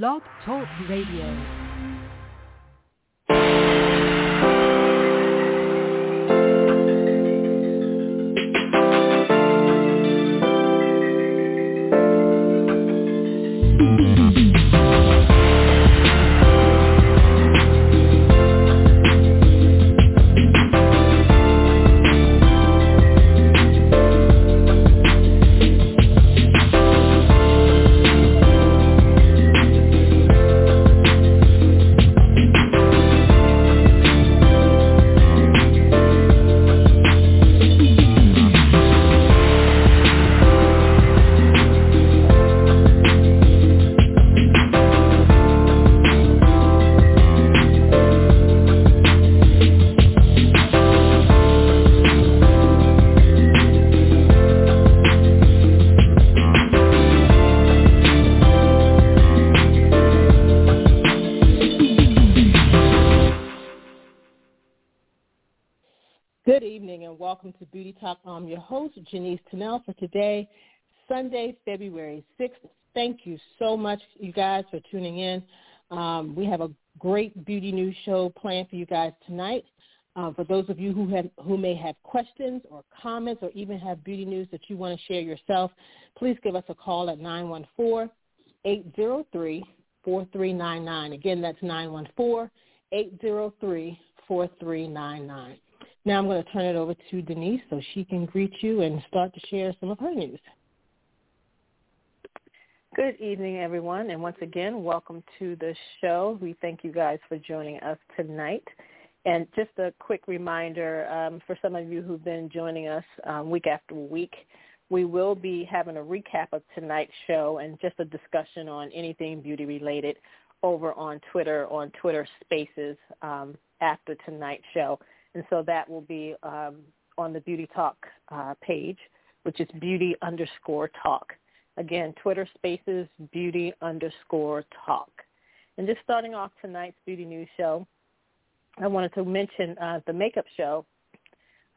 Blog Talk Radio. Host, Janice Tunnell, for today, Sunday, February 6th. Thank you so much, you guys, for tuning in. Um, we have a great beauty news show planned for you guys tonight. Uh, for those of you who have who may have questions or comments or even have beauty news that you want to share yourself, please give us a call at 914-803-4399. Again, that's 914-803-4399. Now I'm going to turn it over to Denise so she can greet you and start to share some of her news. Good evening, everyone, and once again, welcome to the show. We thank you guys for joining us tonight. And just a quick reminder um, for some of you who've been joining us um, week after week, we will be having a recap of tonight's show and just a discussion on anything beauty related over on Twitter, on Twitter Spaces um, after tonight's show. And so that will be um, on the Beauty Talk uh, page, which is beauty underscore talk. Again, Twitter spaces beauty underscore talk. And just starting off tonight's beauty news show, I wanted to mention uh, the makeup show,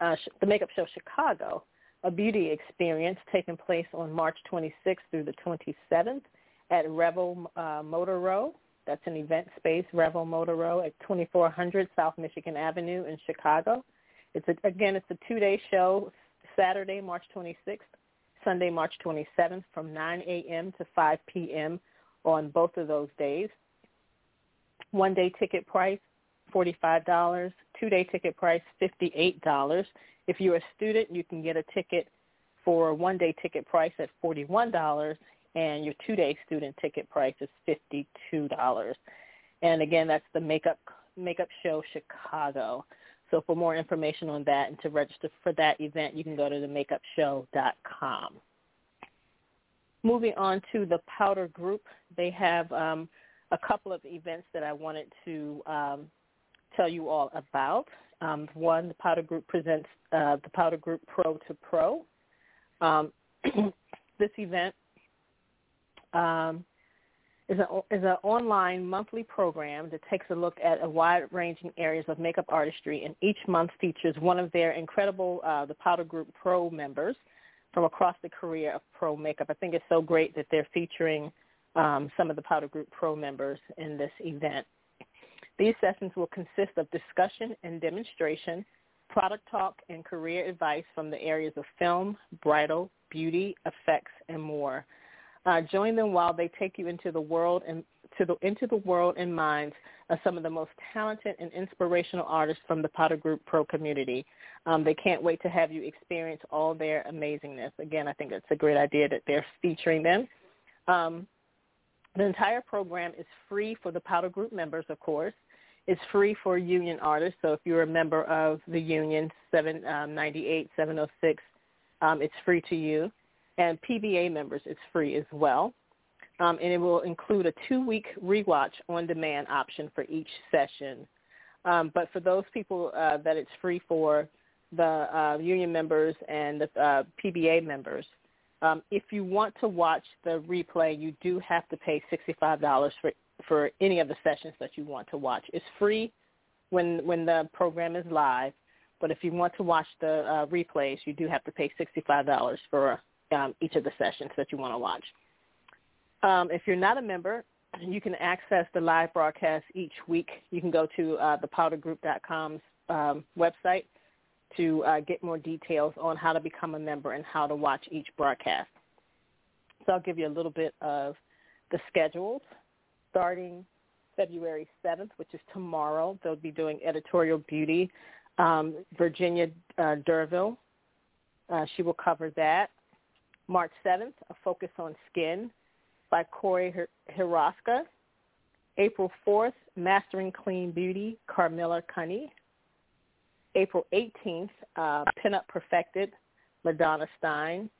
uh, the makeup show Chicago, a beauty experience taking place on March 26th through the 27th at Revel uh, Motor Row that's an event space, Revel Motor Row at 2400 South Michigan Avenue in Chicago. It's a, again, it's a two-day show, Saturday, March 26th, Sunday, March 27th from 9 a.m. to 5 p.m. on both of those days. One-day ticket price, $45. Two-day ticket price, $58. If you're a student, you can get a ticket for a one-day ticket price at $41 and your two-day student ticket price is $52. And again, that's the Makeup Makeup Show Chicago. So for more information on that and to register for that event, you can go to themakeupshow.com. Moving on to the Powder Group, they have um, a couple of events that I wanted to um, tell you all about. Um, one, the Powder Group presents uh, the Powder Group Pro to Pro. Um, this event um, is an is an online monthly program that takes a look at a wide-ranging areas of makeup artistry, and each month features one of their incredible uh, the Powder Group Pro members from across the career of pro makeup. I think it's so great that they're featuring um, some of the Powder Group Pro members in this event. These sessions will consist of discussion and demonstration, product talk, and career advice from the areas of film, bridal, beauty, effects, and more. Uh, join them while they take you into the world and to the into the world and minds of some of the most talented and inspirational artists from the Powder Group Pro community. Um, they can't wait to have you experience all their amazingness. Again, I think it's a great idea that they're featuring them. Um, the entire program is free for the Powder Group members, of course. It's free for union artists. So if you're a member of the union 798, um, 706, um, it's free to you and PBA members it's free as well. Um, and it will include a two-week rewatch on-demand option for each session. Um, but for those people uh, that it's free for, the uh, union members and the uh, PBA members, um, if you want to watch the replay, you do have to pay $65 for for any of the sessions that you want to watch. It's free when when the program is live, but if you want to watch the uh, replays, you do have to pay $65 for um, each of the sessions that you want to watch. Um, if you're not a member, you can access the live broadcast each week. You can go to uh, thepowdergroup.com's um, website to uh, get more details on how to become a member and how to watch each broadcast. So I'll give you a little bit of the schedules. Starting February 7th, which is tomorrow, they'll be doing editorial beauty. Um, Virginia uh, Derville, uh, she will cover that. March 7th, a focus on skin by Corey Hiroska. April 4th, Mastering Clean Beauty, Carmilla Cunny. April 18th, uh, Pinup Perfected, Madonna Stein.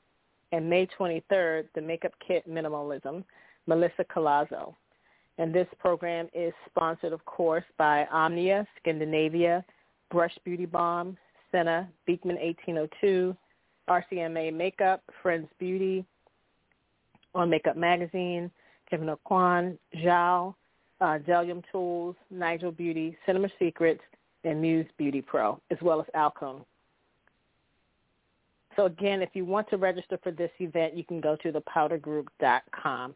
And May 23rd, The Makeup Kit Minimalism, Melissa Colazzo. And this program is sponsored, of course, by Omnia, Skindinavia, Brush Beauty Balm, Senna, Beekman 1802, RCMA Makeup, Friends Beauty, On Makeup Magazine, Kevyn Aucoin, Zhao, uh, Delium Tools, Nigel Beauty, Cinema Secrets, and Muse Beauty Pro, as well as Alcone. So again, if you want to register for this event, you can go to thepowdergroup.com.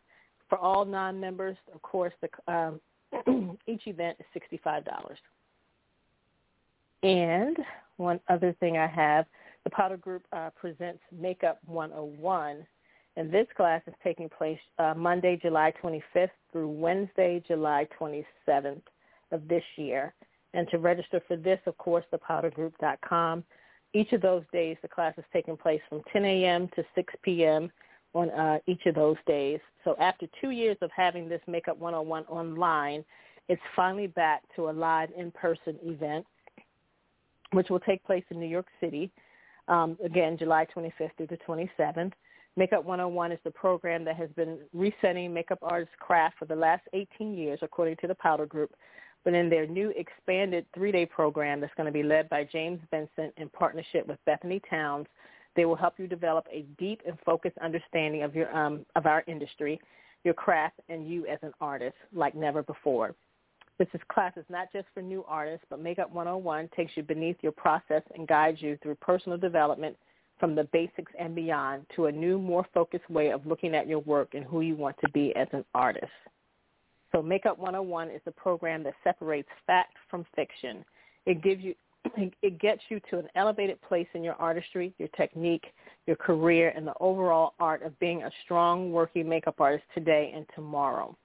For all non-members, of course, the, um, each event is $65. And one other thing I have, the Powder Group uh, presents Makeup 101, and this class is taking place uh, Monday, July 25th through Wednesday, July 27th of this year. And to register for this, of course, thepowdergroup.com. Each of those days, the class is taking place from 10 a.m. to 6 p.m. on uh, each of those days. So after two years of having this Makeup 101 online, it's finally back to a live in-person event, which will take place in New York City, um, again, July 25th through the 27th. Makeup 101 is the program that has been resetting makeup artists' craft for the last 18 years, according to the Powder Group. But in their new expanded three-day program that's going to be led by James Vincent in partnership with Bethany Towns, they will help you develop a deep and focused understanding of your um, of our industry, your craft, and you as an artist like never before. This is class is not just for new artists, but Makeup 101 takes you beneath your process and guides you through personal development from the basics and beyond to a new, more focused way of looking at your work and who you want to be as an artist. So Makeup 101 is a program that separates fact from fiction. It gives you it gets you to an elevated place in your artistry, your technique, your career, and the overall art of being a strong working makeup artist today and tomorrow.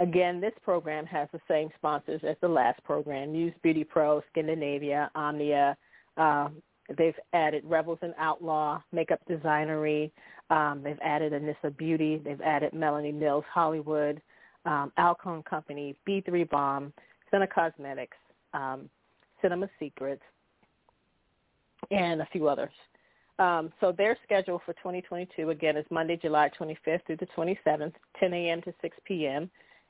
Again, this program has the same sponsors as the last program, Muse Beauty Pro, Skindinavia, Omnia. Uh, they've added Rebels and Outlaw, Makeup Designery, um, they've added Anisa Beauty. They've added Melanie Mills Hollywood, um, Company, B3 Bomb, Senna Cosmetics, um, Cinema Secrets, and a few others. Um, so their schedule for 2022, again, is Monday, July 25th through the 27th, 10 a.m. to 6 p.m.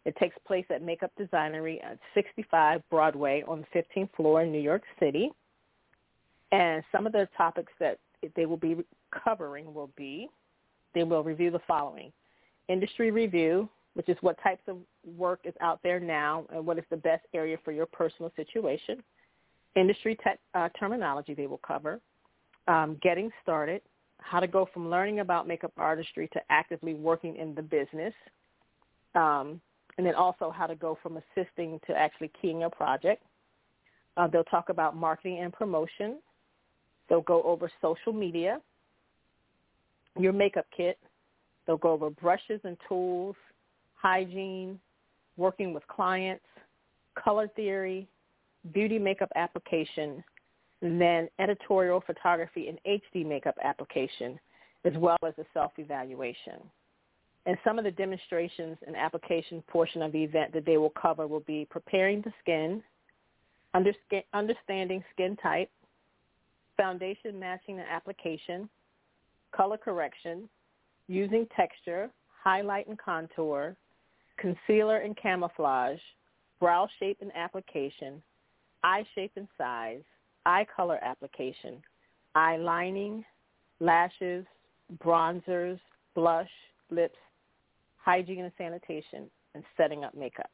It takes place at Makeup Designery at 65 Broadway on the 15th floor in New York City. And some of the topics that they will be covering will be they will review the following. Industry review, which is what types of work is out there now and what is the best area for your personal situation. Industry te- uh, terminology they will cover. Um, getting started, how to go from learning about makeup artistry to actively working in the business. Um, and then also how to go from assisting to actually keying a project. Uh, they'll talk about marketing and promotion. They'll go over social media, your makeup kit. They'll go over brushes and tools, hygiene, working with clients, color theory, beauty makeup application, and then editorial photography and HD makeup application, as well as a self-evaluation. And some of the demonstrations and application portion of the event that they will cover will be preparing the skin, understanding skin type, foundation matching and application, color correction, using texture, highlight and contour, concealer and camouflage, brow shape and application, eye shape and size, eye color application, eye lining, lashes, bronzers, blush, lips, hygiene and sanitation, and setting up makeup.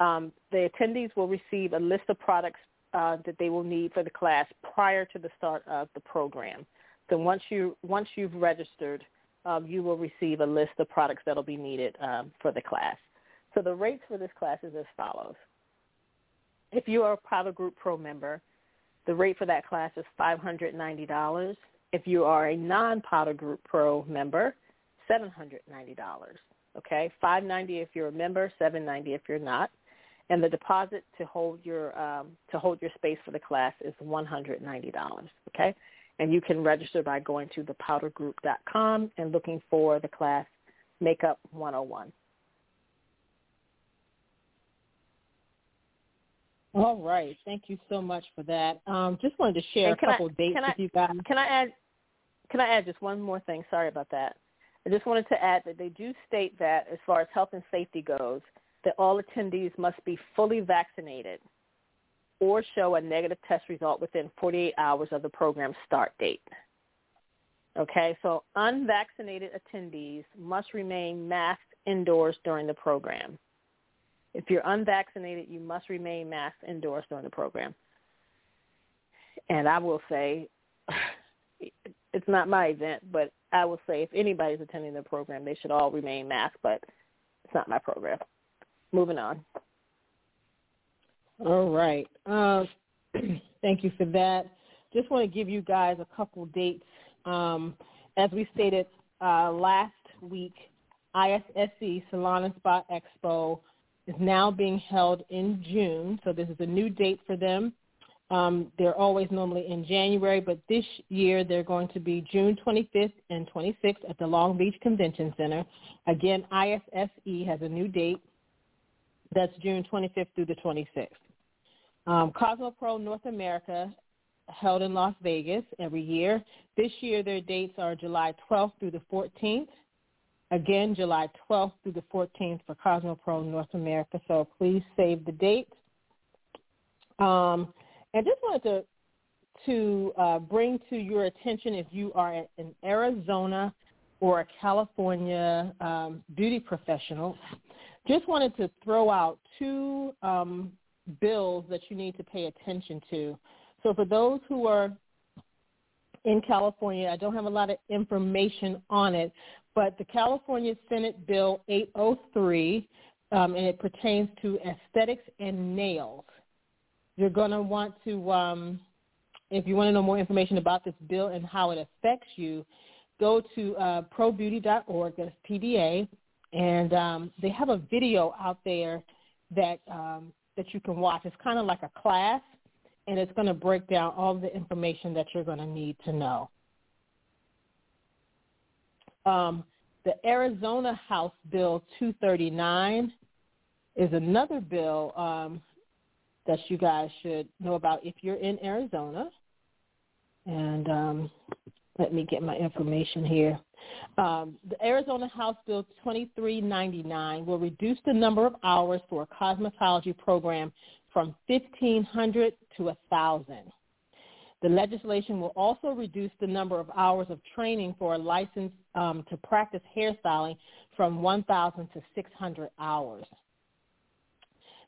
Um, the attendees will receive a list of products uh, that they will need for the class prior to the start of the program. So once you once you've registered, um, you will receive a list of products that will be needed um, for the class. So the rates for this class is as follows. If you are a Powder Group Pro member, the rate for that class is $590. If you are a non-Powder Group Pro member, $790. Okay, 590 if you're a member, 790 if you're not, and the deposit to hold your um, to hold your space for the class is $190. Okay, and you can register by going to thepowdergroup.com and looking for the class Makeup 101. All right. Thank you so much for that. Um, just wanted to share a couple I, dates with I, you guys. Can I add? Can I add just one more thing? Sorry about that. I just wanted to add that they do state that as far as health and safety goes, that all attendees must be fully vaccinated or show a negative test result within 48 hours of the program start date. Okay, so unvaccinated attendees must remain masked indoors during the program. If you're unvaccinated, you must remain masked indoors during the program. And I will say, it's not my event, but I will say if anybody's attending the program, they should all remain masked, but it's not my program. Moving on. All right. Uh, thank you for that. Just want to give you guys a couple dates. Um, as we stated uh, last week, ISSE Salon and Spa Expo is now being held in June. So this is a new date for them. Um, they're always normally in January, but this year they're going to be June 25th and 26th at the Long Beach Convention Center. Again, ISSE has a new date. That's June 25th through the 26th. Um, Cosmoprof North America held in Las Vegas every year. This year their dates are July 12th through the 14th. Again, July 12th through the 14th for Cosmoprof North America. So please save the date. Um, and just wanted to to uh, bring to your attention if you are an Arizona or a California um, beauty professional, just wanted to throw out two um, bills that you need to pay attention to. So for those who are in California, I don't have a lot of information on it, but the California Senate Bill 803, um, and it pertains to aesthetics and nails. You're going to want to, um, if you want to know more information about this bill and how it affects you, go to uh, probeauty.org, that's PBA, and um, they have a video out there that um, that you can watch. It's kind of like a class, and it's going to break down all the information that you're going to need to know. Um, the Arizona House Bill 239 is another bill um, that you guys should know about if you're in Arizona. And um, let me get my information here. Um, the Arizona House Bill 2399 will reduce the number of hours for a cosmetology program from 1,500 to 1,000. The legislation will also reduce the number of hours of training for a license um, to practice hairstyling from 1,000 to 600 hours.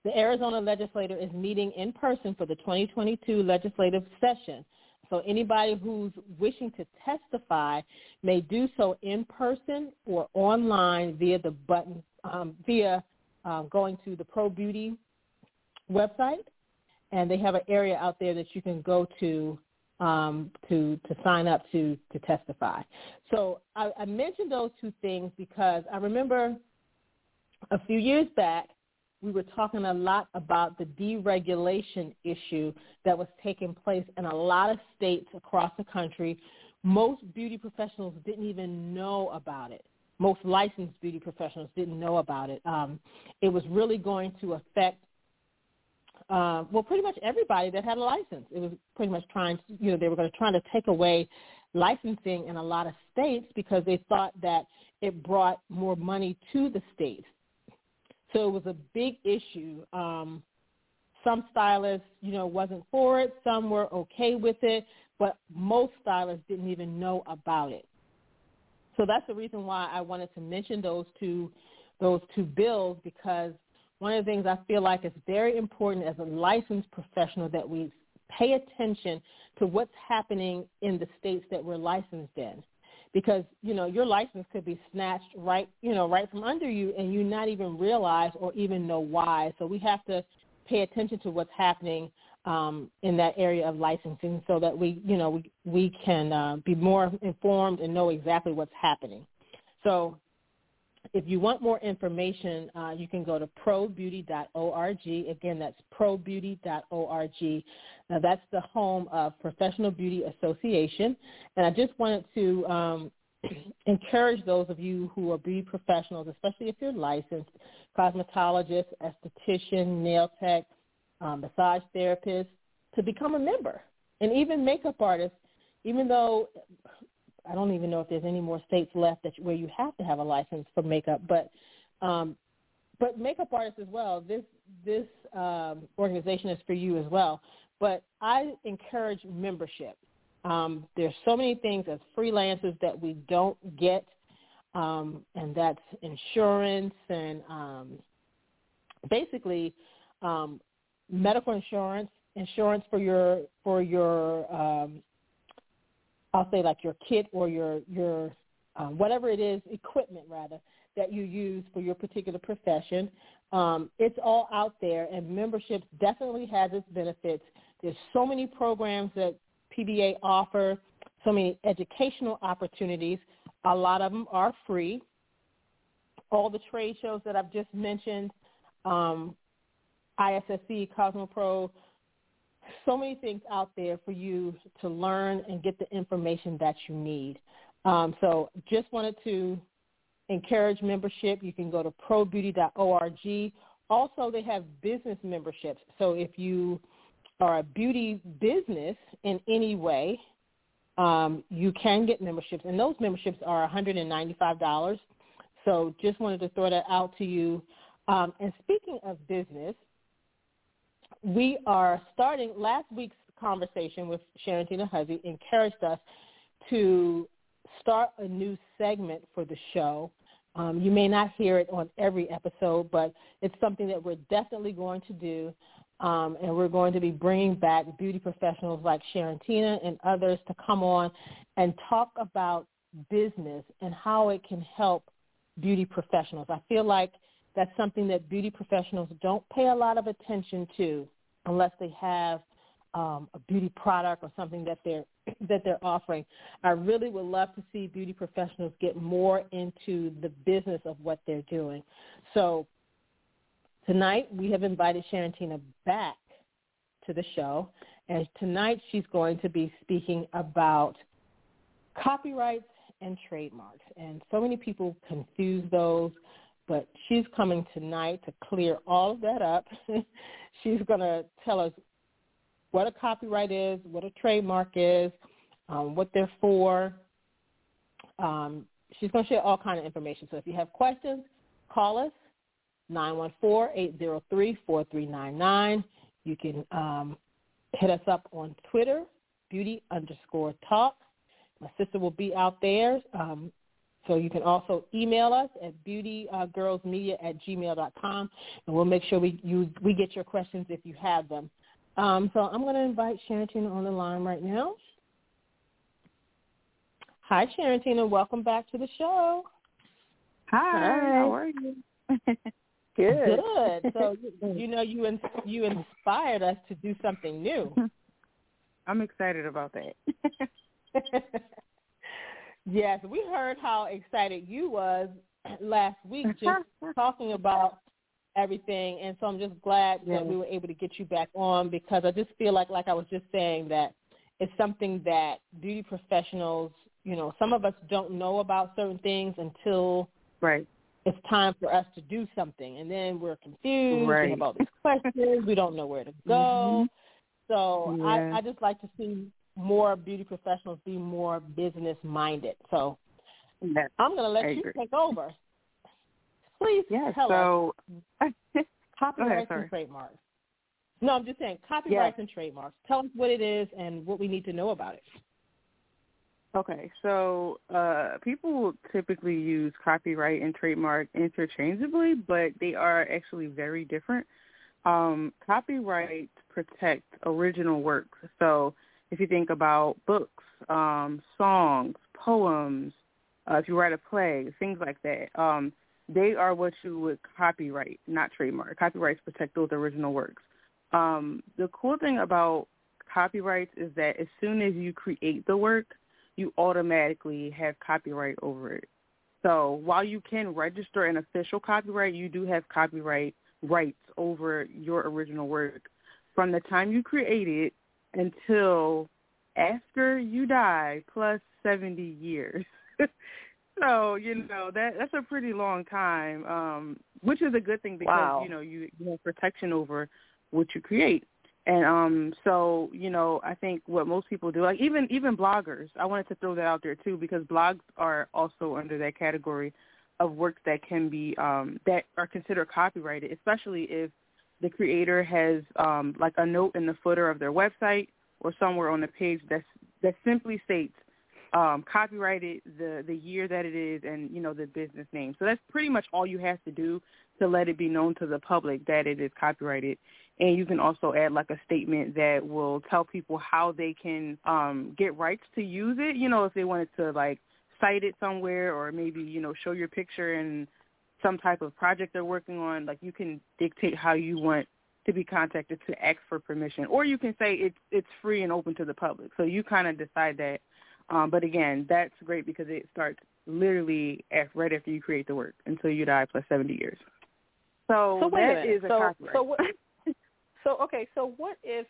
The Arizona legislature is meeting in person for the 2022 legislative session. So anybody who's wishing to testify may do so in person or online via the button um, via um, going to the Pro Beauty website, and they have an area out there that you can go to um, to to sign up to to testify. So I, I mentioned those two things because I remember a few years back we were talking a lot about the deregulation issue that was taking place in a lot of states across the country. Most beauty professionals didn't even know about it. Most licensed beauty professionals didn't know about it. Um, it was really going to affect, uh, well, pretty much everybody that had a license. It was pretty much trying, to, you know, they were going to try to take away licensing in a lot of states because they thought that it brought more money to the states so it was a big issue. Um, some stylists, you know, wasn't for it. Some were okay with it, but most stylists didn't even know about it. So that's the reason why I wanted to mention those two, those two bills because one of the things I feel like is very important as a licensed professional that we pay attention to what's happening in the states that we're licensed in. Because you know your license could be snatched right you know right from under you and you not even realize or even know why. So we have to pay attention to what's happening um, in that area of licensing so that we you know we we can uh, be more informed and know exactly what's happening. So if you want more information, uh, you can go to probeauty.org. Again, that's probeauty.org. Now, that's the home of Professional Beauty Association. And I just wanted to um, encourage those of you who are beauty professionals, especially if you're licensed, cosmetologist, esthetician, nail tech, um, massage therapist, to become a member. And even makeup artists, even though I don't even know if there's any more states left that where you have to have a license for makeup, but um, but makeup artists as well. This this um, organization is for you as well. But I encourage membership. Um, there's so many things as freelancers that we don't get, um, and that's insurance and um, basically um, medical insurance, insurance for your for your um, I'll say like your kit or your your um, whatever it is, equipment rather that you use for your particular profession. Um, it's all out there, and membership definitely has its benefits. There's so many programs that PBA offer, so many educational opportunities. A lot of them are free. All the trade shows that I've just mentioned, um, ISSE, Cosmoprof, so many things out there for you to learn and get the information that you need. Um, so just wanted to encourage membership. You can go to probeauty.org. Also, they have business memberships. So if you are a beauty business in any way, um, you can get memberships, and those memberships are $195. So just wanted to throw that out to you. Um, and speaking of business, we are starting last week's conversation with Sharontina Huzzy encouraged us to start a new segment for the show. Um, you may not hear it on every episode, but it's something that we're definitely going to do. Um, and we're going to be bringing back beauty professionals like Sharon Tina and others to come on and talk about business and how it can help beauty professionals. I feel like that's something that beauty professionals don't pay a lot of attention to unless they have um, a beauty product or something that they're that they're offering. I really would love to see beauty professionals get more into the business of what they're doing. So tonight we have invited Sharontina back to the show, and tonight she's going to be speaking about copyrights and trademarks. And so many people confuse those but she's coming tonight to clear all of that up. she's going to tell us what a copyright is, what a trademark is, um, what they're for. Um, she's going to share all kind of information. So if you have questions, call us 914-803-4399. You can um, hit us up on Twitter, beauty underscore talk. My sister will be out there. Um, so you can also email us at beautygirlsmedia at gmail.com, and we'll make sure we, you, we get your questions if you have them. Um, so I'm going to invite Sharontina on the line right now. Hi, Sharontina. Welcome back to the show. Hi. Hi. How are you? Good. Good. So you know you in, you inspired us to do something new. I'm excited about that. Yes, we heard how excited you was last week just talking about everything and so I'm just glad yes. that we were able to get you back on because I just feel like like I was just saying that it's something that beauty professionals, you know, some of us don't know about certain things until right. it's time for us to do something and then we're confused right. we have all these questions, we don't know where to go. Mm-hmm. So yeah. I, I just like to see more beauty professionals be more business minded. So yes, I'm going to let I you agree. take over. Please yes, tell so, us copyrights ahead, and trademarks. No, I'm just saying copyrights yes. and trademarks. Tell us what it is and what we need to know about it. Okay, so uh, people typically use copyright and trademark interchangeably, but they are actually very different. Um, copyright protect original works. So if you think about books, um, songs, poems, uh, if you write a play, things like that. Um, they are what you would copyright, not trademark. Copyrights protect those original works. Um, the cool thing about copyrights is that as soon as you create the work, you automatically have copyright over it. So while you can register an official copyright, you do have copyright rights over your original work from the time you create it until after you die plus 70 years. so, you know, that that's a pretty long time, um, which is a good thing because, wow. you know, you, you have protection over what you create. And um so, you know, I think what most people do, like even even bloggers, I wanted to throw that out there too because blogs are also under that category of works that can be um that are considered copyrighted, especially if the creator has um like a note in the footer of their website or somewhere on the page that that simply states um copyrighted the the year that it is and you know the business name. So that's pretty much all you have to do to let it be known to the public that it is copyrighted and you can also add like a statement that will tell people how they can um get rights to use it you know if they wanted to like cite it somewhere or maybe you know show your picture in some type of project they're working on like you can dictate how you want to be contacted to ask for permission or you can say it's it's free and open to the public so you kind of decide that um but again that's great because it starts literally at, right after you create the work until you die plus 70 years so, so that is a so, copyright. So what, so okay, so what if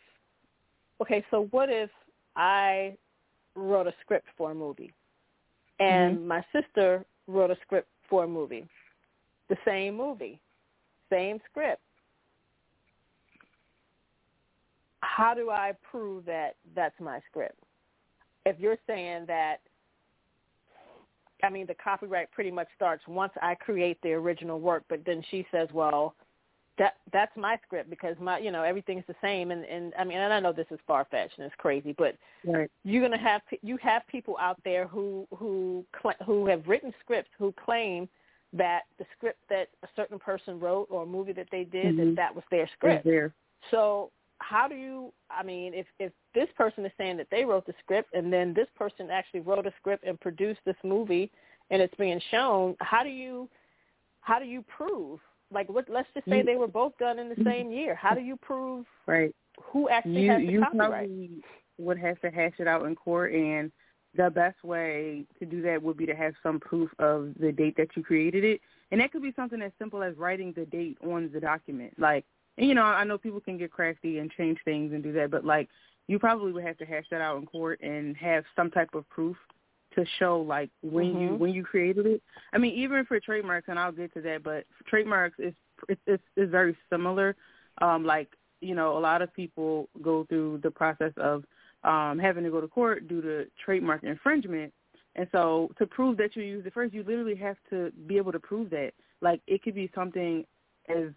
okay, so what if I wrote a script for a movie and mm-hmm. my sister wrote a script for a movie. The same movie, same script. How do I prove that that's my script? If you're saying that I mean, the copyright pretty much starts once I create the original work, but then she says, well, that that's my script because my you know everything's the same and and I mean and I know this is far fetched and it's crazy but right. you're gonna have you have people out there who who who have written scripts who claim that the script that a certain person wrote or a movie that they did mm-hmm. that that was their script. There. So how do you I mean if if this person is saying that they wrote the script and then this person actually wrote a script and produced this movie and it's being shown, how do you how do you prove like what let's just say you, they were both done in the same year how do you prove right who actually you, has the you copyright probably would have to hash it out in court and the best way to do that would be to have some proof of the date that you created it and that could be something as simple as writing the date on the document like and you know i know people can get crafty and change things and do that but like you probably would have to hash that out in court and have some type of proof to show like when mm-hmm. you when you created it. I mean, even for trademarks, and I'll get to that, but trademarks is it's it's, it's very similar. Um, like you know, a lot of people go through the process of um, having to go to court due to trademark infringement. And so to prove that you used it first, you literally have to be able to prove that. Like it could be something as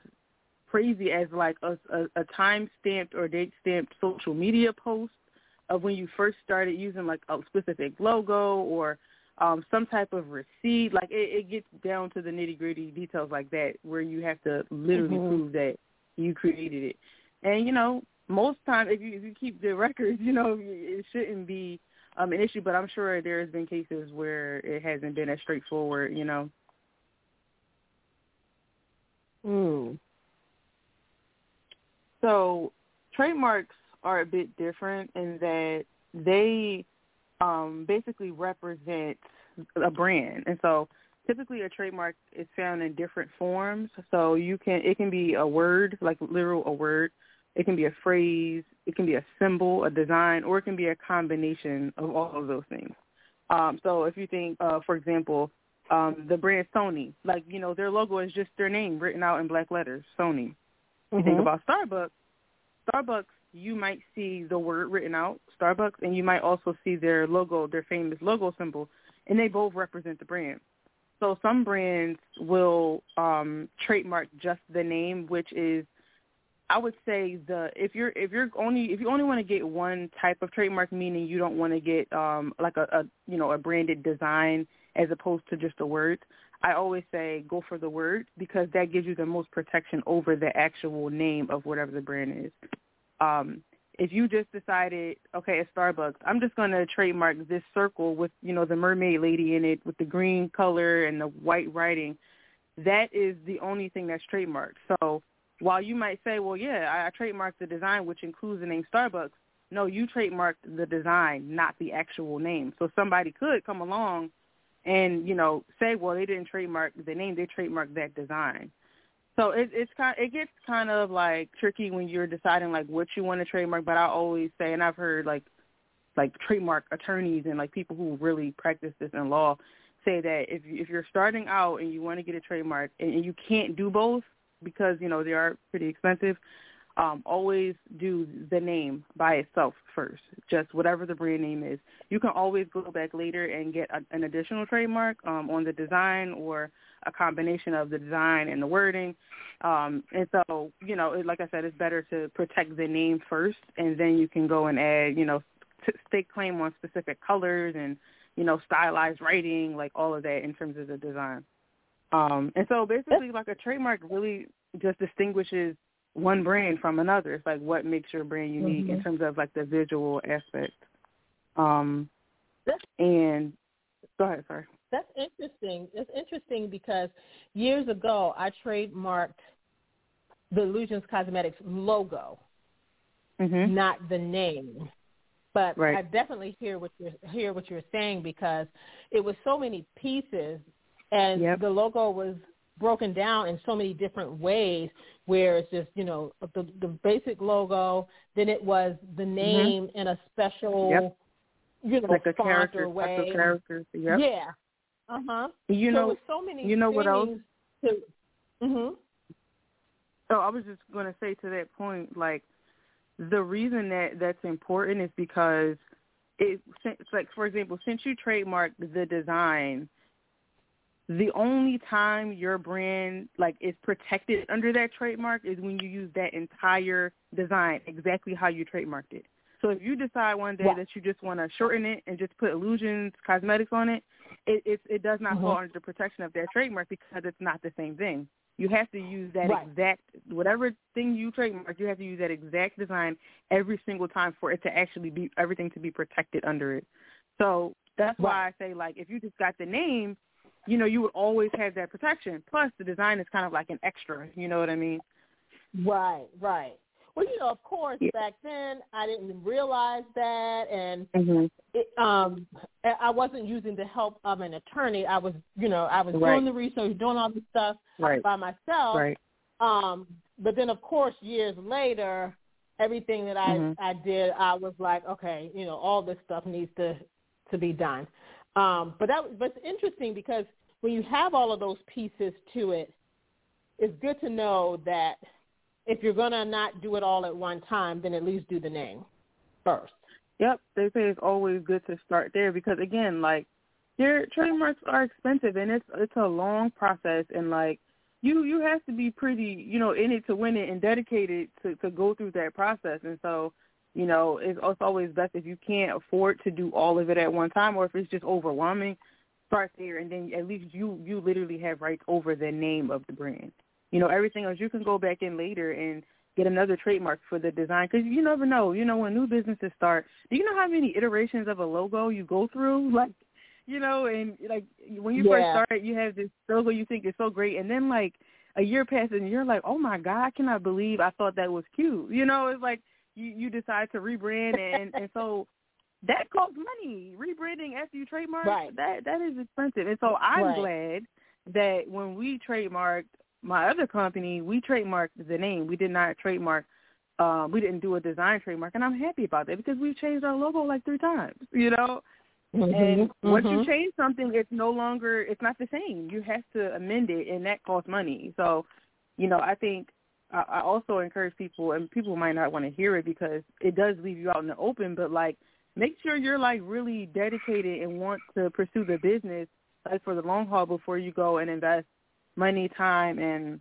crazy as like a, a, a time stamped or date stamped social media post of when you first started using like a specific logo or um, some type of receipt. Like it, it gets down to the nitty gritty details like that, where you have to literally mm-hmm. prove that you created it. And you know, most times if you if you keep the records, you know, it shouldn't be um, an issue. But I'm sure there has been cases where it hasn't been as straightforward. You know. Hmm. So trademarks are a bit different in that they um, basically represent a brand, and so typically a trademark is found in different forms. So you can it can be a word, like literal a word. It can be a phrase. It can be a symbol, a design, or it can be a combination of all of those things. Um, so if you think, uh, for example, um, the brand Sony, like you know their logo is just their name written out in black letters, Sony. Mm-hmm. You think about Starbucks. Starbucks you might see the word written out, Starbucks, and you might also see their logo, their famous logo symbol, and they both represent the brand. So some brands will um, trademark just the name, which is, I would say the if you're if you're only if you only want to get one type of trademark, meaning you don't want to get um, like a, a you know a branded design as opposed to just a word. I always say go for the word because that gives you the most protection over the actual name of whatever the brand is. Um, if you just decided, okay, at Starbucks, I'm just going to trademark this circle with, you know, the mermaid lady in it with the green color and the white writing, that is the only thing that's trademarked. So while you might say, well, yeah, I, I trademarked the design, which includes the name Starbucks, no, you trademarked the design, not the actual name. So somebody could come along and, you know, say, well, they didn't trademark the name, they trademarked that design. So it, it's kind, it gets kind of like tricky when you're deciding like what you want to trademark. But I always say, and I've heard like, like trademark attorneys and like people who really practice this in law say that if if you're starting out and you want to get a trademark and you can't do both because you know they are pretty expensive, um, always do the name by itself first, just whatever the brand name is. You can always go back later and get a, an additional trademark um, on the design or a combination of the design and the wording. Um, and so, you know, it, like I said, it's better to protect the name first, and then you can go and add, you know, t- stake claim on specific colors and, you know, stylized writing, like all of that in terms of the design. Um, and so basically, like a trademark really just distinguishes one brand from another. It's like what makes your brand unique mm-hmm. in terms of like the visual aspect. Um, and go ahead, sorry. That's interesting. It's interesting because years ago I trademarked the Illusions Cosmetics logo, mm-hmm. not the name. But right. I definitely hear what you're hear what you're saying because it was so many pieces, and yep. the logo was broken down in so many different ways where it's just you know the the basic logo then it was the mm-hmm. name mm-hmm. in a special yep. you know like a character, way like a character. Yep. yeah uh-huh you so know so many you know what else to, mhm so i was just going to say to that point like the reason that that's important is because it like for example since you trademarked the design the only time your brand like is protected under that trademark is when you use that entire design exactly how you trademarked it. So if you decide one day yeah. that you just want to shorten it and just put Illusions Cosmetics on it, it it, it does not mm-hmm. fall under the protection of that trademark because it's not the same thing. You have to use that right. exact whatever thing you trademark. You have to use that exact design every single time for it to actually be everything to be protected under it. So that's right. why I say like if you just got the name, you know, you would always have that protection. Plus, the design is kind of like an extra. You know what I mean? Right, right. Well, you know, of course, yeah. back then I didn't realize that, and mm-hmm. it, um, I wasn't using the help of an attorney. I was, you know, I was right. doing the research, doing all this stuff right. by myself. Right. Um, but then, of course, years later, everything that I mm-hmm. I did, I was like, okay, you know, all this stuff needs to to be done. Um, but that but it's interesting because when you have all of those pieces to it, it's good to know that if you're gonna not do it all at one time, then at least do the name first. Yep, they say it's always good to start there because again, like your trademarks are expensive and it's it's a long process and like you you have to be pretty you know in it to win it and dedicated to to go through that process and so you know, it's, it's always best if you can't afford to do all of it at one time, or if it's just overwhelming, start there, and then at least you you literally have rights over the name of the brand. You know, everything else you can go back in later and get another trademark for the design because you never know. You know, when new businesses start, do you know how many iterations of a logo you go through? Like, you know, and like when you yeah. first start, you have this logo you think is so great, and then like a year passes and you're like, oh my god, I cannot believe I thought that was cute. You know, it's like you you decide to rebrand and and so that costs money. Rebranding after you trademark right. that that is expensive. And so I'm right. glad that when we trademarked my other company, we trademarked the name. We did not trademark um we didn't do a design trademark and I'm happy about that because we've changed our logo like three times, you know? Mm-hmm. And once mm-hmm. you change something, it's no longer, it's not the same. You have to amend it, and that costs money. So, you know, I think I also encourage people, and people might not want to hear it because it does leave you out in the open, but like make sure you're like really dedicated and want to pursue the business like for the long haul before you go and invest money, time, and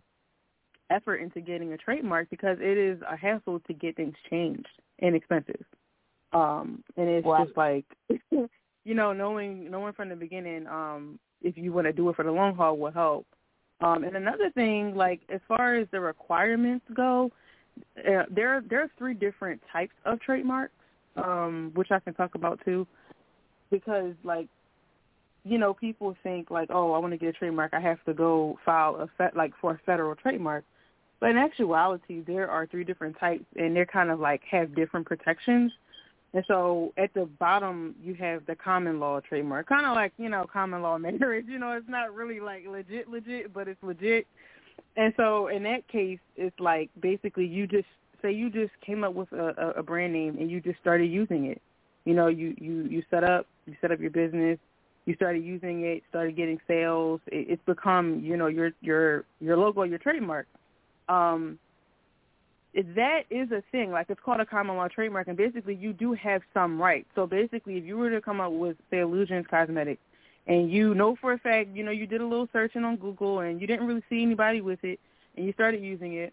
effort into getting a trademark because it is a hassle to get things changed and expensive. Um, and it's wow. just like, you know, knowing knowing from the beginning um, if you want to do it for the long haul will help. Um, and another thing, like as far as the requirements go, uh, there there are three different types of trademarks, um, which I can talk about too, because like, you know, people think like, oh, I want to get a trademark, I have to go file a fet like for a federal trademark, but in actuality, there are three different types, and they're kind of like have different protections. And so at the bottom you have the common law trademark, kind of like you know common law marriage. You know, it's not really like legit, legit, but it's legit. And so in that case, it's like basically you just say you just came up with a, a brand name and you just started using it. You know, you you you set up you set up your business, you started using it, started getting sales. It, it's become you know your your your logo, your trademark. Um, that is a thing. Like it's called a common law trademark, and basically you do have some rights. So basically, if you were to come up with say Illusions Cosmetics, and you know for a fact, you know you did a little searching on Google, and you didn't really see anybody with it, and you started using it,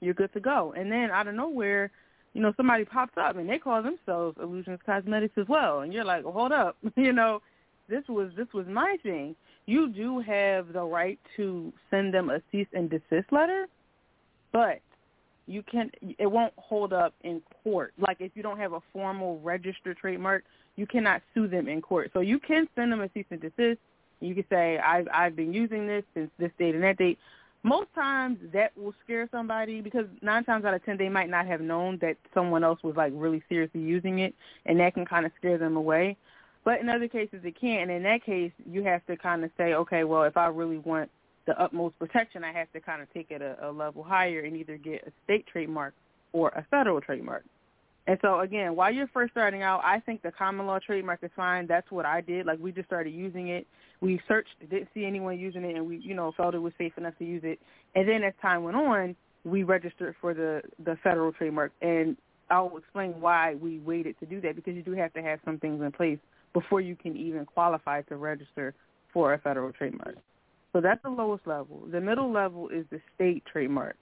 you're good to go. And then out of nowhere, you know somebody pops up and they call themselves Illusions Cosmetics as well, and you're like, well, hold up, you know, this was this was my thing. You do have the right to send them a cease and desist letter, but you can it won't hold up in court. Like if you don't have a formal registered trademark, you cannot sue them in court. So you can send them a cease and desist. You can say I've I've been using this since this date and that date. Most times that will scare somebody because nine times out of ten they might not have known that someone else was like really seriously using it, and that can kind of scare them away. But in other cases it can't. And in that case, you have to kind of say, okay, well, if I really want the utmost protection, I have to kind of take it a, a level higher and either get a state trademark or a federal trademark. And so again, while you're first starting out, I think the common law trademark is fine. That's what I did. Like we just started using it. We searched, didn't see anyone using it, and we, you know, felt it was safe enough to use it. And then as time went on, we registered for the the federal trademark. And I'll explain why we waited to do that because you do have to have some things in place before you can even qualify to register for a federal trademark. So that's the lowest level. The middle level is the state trademark.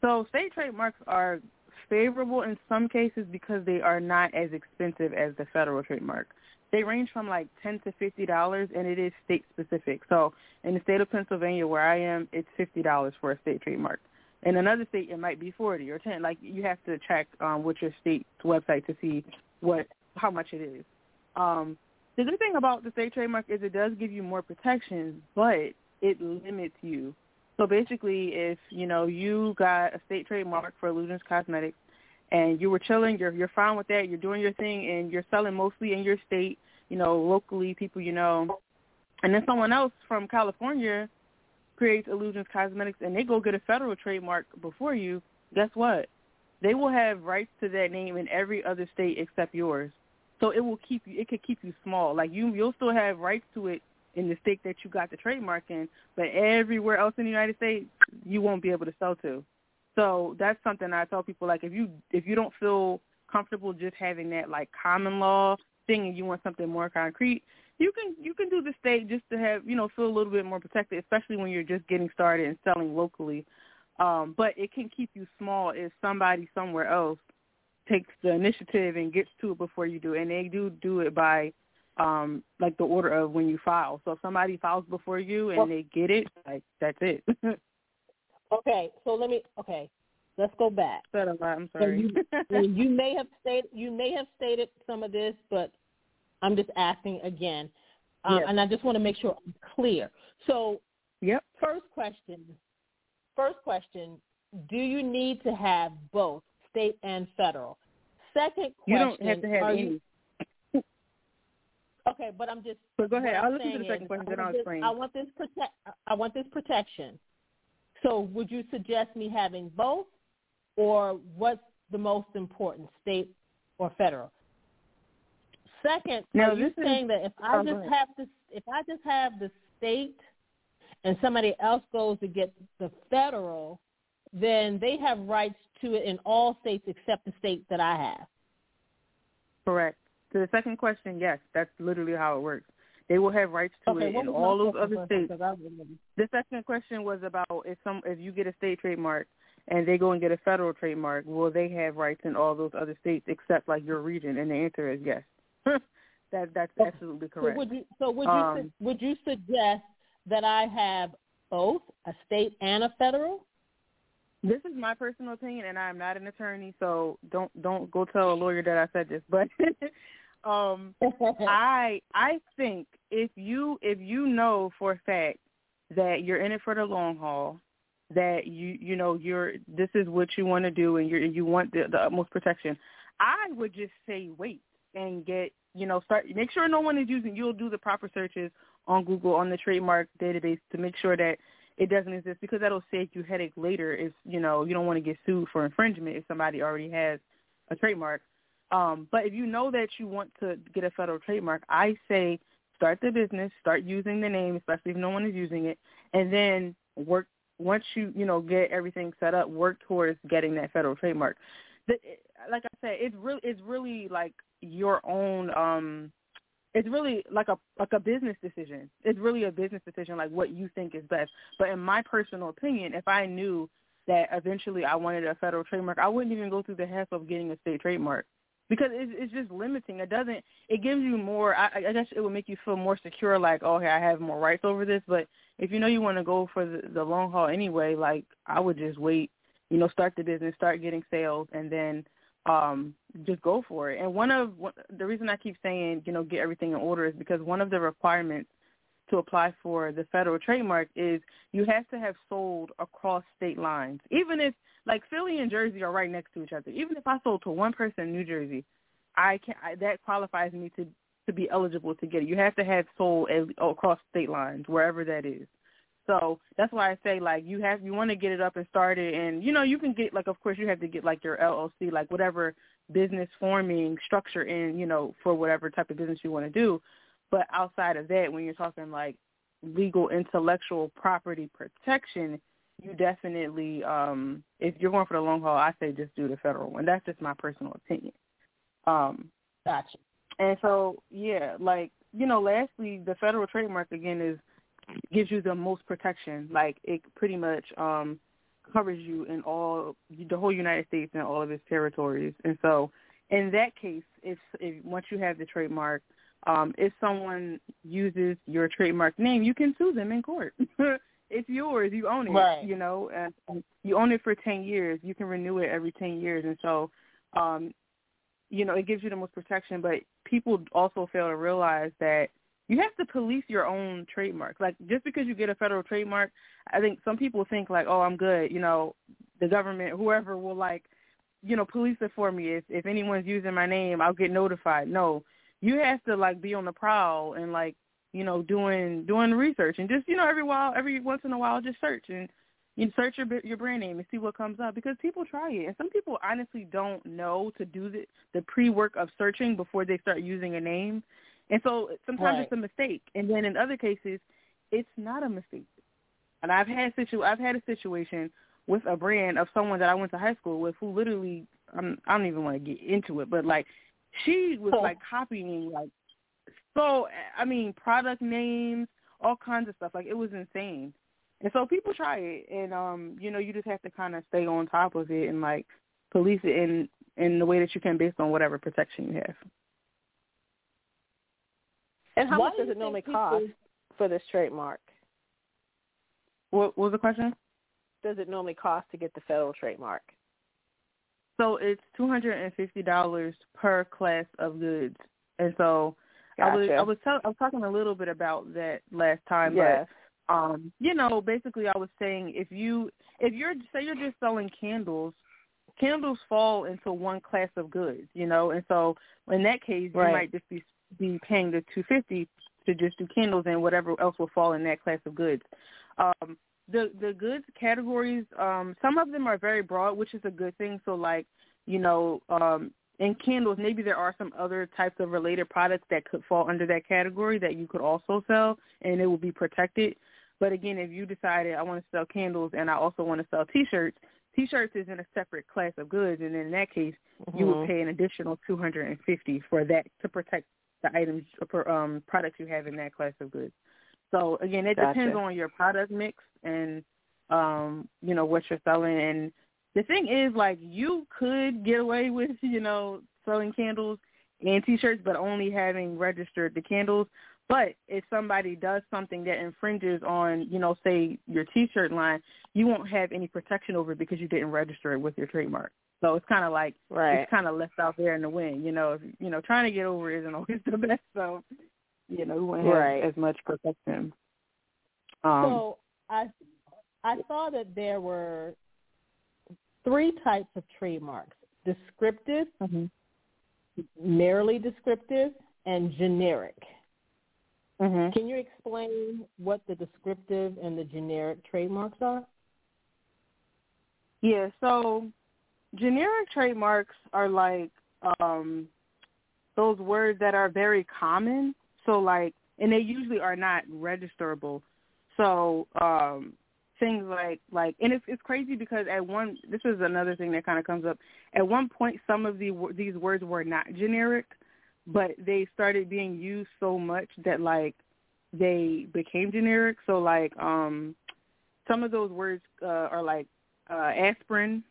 So state trademarks are favorable in some cases because they are not as expensive as the federal trademark. They range from like ten to fifty dollars, and it is state specific. So in the state of Pennsylvania, where I am, it's fifty dollars for a state trademark. In another state, it might be forty or ten. Like you have to check um, with your state's website to see what how much it is. Um, the good thing about the state trademark is it does give you more protection, but it limits you. So basically, if you know you got a state trademark for Illusions Cosmetics, and you were chilling, you're you're fine with that, you're doing your thing, and you're selling mostly in your state, you know, locally, people you know, and then someone else from California creates Illusions Cosmetics, and they go get a federal trademark before you. Guess what? They will have rights to that name in every other state except yours. So it will keep you. It could keep you small. Like you, you'll still have rights to it in the state that you got the trademark in, but everywhere else in the United States, you won't be able to sell to. So that's something I tell people like if you if you don't feel comfortable just having that like common law thing and you want something more concrete, you can you can do the state just to have you know feel a little bit more protected, especially when you're just getting started and selling locally. Um, but it can keep you small if somebody somewhere else takes the initiative and gets to it before you do, and they do do it by um like the order of when you file. So if somebody files before you and well, they get it, like that's it. okay, so let me okay. Let's go back. I'm sorry. you, you may have stated you may have stated some of this, but I'm just asking again, um, and I just want to make sure I'm clear. So, yep. First question. First question: Do you need to have both state and federal? Second question: You don't have to have any. You, Okay, but I'm just. But go ahead. I'll listen to the second question, then I'll explain. I want this protect. I want this protection. So, would you suggest me having both, or what's the most important, state or federal? Second, now, are you saying is, that if I oh, just have the if I just have the state, and somebody else goes to get the federal, then they have rights to it in all states except the state that I have. Correct. To the second question, yes, that's literally how it works. They will have rights to okay, it in all those other states. The second question was about if some if you get a state trademark and they go and get a federal trademark, will they have rights in all those other states except like your region? And the answer is yes. that that's absolutely correct. So would you so would you um, would you suggest that I have both a state and a federal? This is my personal opinion, and I'm not an attorney, so don't don't go tell a lawyer that I said this. But um, I I think if you if you know for a fact that you're in it for the long haul, that you you know you're this is what you want to do, and you you want the, the utmost protection, I would just say wait and get you know start make sure no one is using. You'll do the proper searches on Google on the trademark database to make sure that it doesn't exist because that'll save you headache later if you know you don't want to get sued for infringement if somebody already has a trademark. Um, but if you know that you want to get a federal trademark, I say start the business, start using the name, especially if no one is using it, and then work once you you know get everything set up, work towards getting that federal trademark. The, like I said, it's really it's really like your own um it's really like a like a business decision. It's really a business decision, like what you think is best. But in my personal opinion, if I knew that eventually I wanted a federal trademark, I wouldn't even go through the hassle of getting a state trademark because it's, it's just limiting. It doesn't. It gives you more. I, I guess it would make you feel more secure, like oh, okay, I have more rights over this. But if you know you want to go for the, the long haul anyway, like I would just wait. You know, start the business, start getting sales, and then um, just go for it. And one of the reason I keep saying, you know, get everything in order is because one of the requirements to apply for the federal trademark is you have to have sold across state lines. Even if like Philly and Jersey are right next to each other. Even if I sold to one person in New Jersey, I can I, that qualifies me to to be eligible to get it. You have to have sold across state lines wherever that is. So that's why I say like you have you want to get it up and started, and you know you can get like of course you have to get like your LLC like whatever business forming structure in you know for whatever type of business you want to do. But outside of that, when you're talking like legal intellectual property protection, you definitely um if you're going for the long haul, I say just do the federal one. That's just my personal opinion. Um Gotcha. And so yeah, like you know, lastly, the federal trademark again is gives you the most protection. Like it pretty much um covers you in all the whole United States and all of its territories. And so in that case, if, if once you have the trademark, um, if someone uses your trademark name, you can sue them in court. it's yours. You own it. Right. You know, and you own it for ten years. You can renew it every ten years, and so, um, you know, it gives you the most protection. But people also fail to realize that you have to police your own trademark. Like just because you get a federal trademark, I think some people think like, oh, I'm good. You know, the government, whoever will like, you know, police it for me. If if anyone's using my name, I'll get notified. No, you have to like be on the prowl and like, you know, doing doing research and just you know every while, every once in a while, just search and you search your your brand name and see what comes up because people try it and some people honestly don't know to do the the pre work of searching before they start using a name and so sometimes right. it's a mistake, and then in other cases, it's not a mistake. And I've had situ I've had a situation with a brand of someone that I went to high school with who literally I'm, I don't even want to get into it, but like she was oh. like copying like so I mean product names, all kinds of stuff. Like it was insane. And so people try it, and um, you know, you just have to kind of stay on top of it and like police it in in the way that you can based on whatever protection you have. And how Why much does it normally think people- cost for this trademark? What, what was the question? Does it normally cost to get the federal trademark? So it's two hundred and fifty dollars per class of goods, and so Gotcha. I was I was tell, I was talking a little bit about that last time, yes. but um, you know, basically I was saying if you if you're say you're just selling candles, candles fall into one class of goods, you know, and so in that case Right. you might just be be paying the two fifty to just do candles and whatever else will fall in that class of goods. Um, the the goods categories, um, some of them are very broad, which is a good thing. So like, you know, um, in candles, maybe there are some other types of related products that could fall under that category that you could also sell, and it will be protected. But again, if you decided I want to sell candles and I also want to sell T-shirts, T-shirts is in a separate class of goods, and in that case, you Mhm. would pay an additional two hundred and fifty for that to protect the items or um, products you have in that class of goods. So again, it Gotcha. depends on your product mix and um, you know what you're selling. And the thing is, like, you could get away with you know selling candles and T-shirts, but only having registered the candles. But if somebody does something that infringes on, you know, say your T-shirt line, you won't have any protection over it because you didn't register it with your trademark. So it's kind of like right. it's kind of left out there in the wind. You know, if, you know, trying to get over isn't always the best. So, you know, we won't have as much protection. Um, so I I saw that there were three types of trademarks: descriptive, mm-hmm. merely descriptive, and generic. Mm-hmm. Can you explain what the descriptive and the generic trademarks are? Yeah, so generic trademarks are like um those words that are very common. So like and they usually are not registerable. So um things like like and it's it's crazy because at one this is another thing that kind of comes up. At one point some of the these words were not generic but they started being used so much that like they became generic. So like um some of those words uh, are like uh aspirin,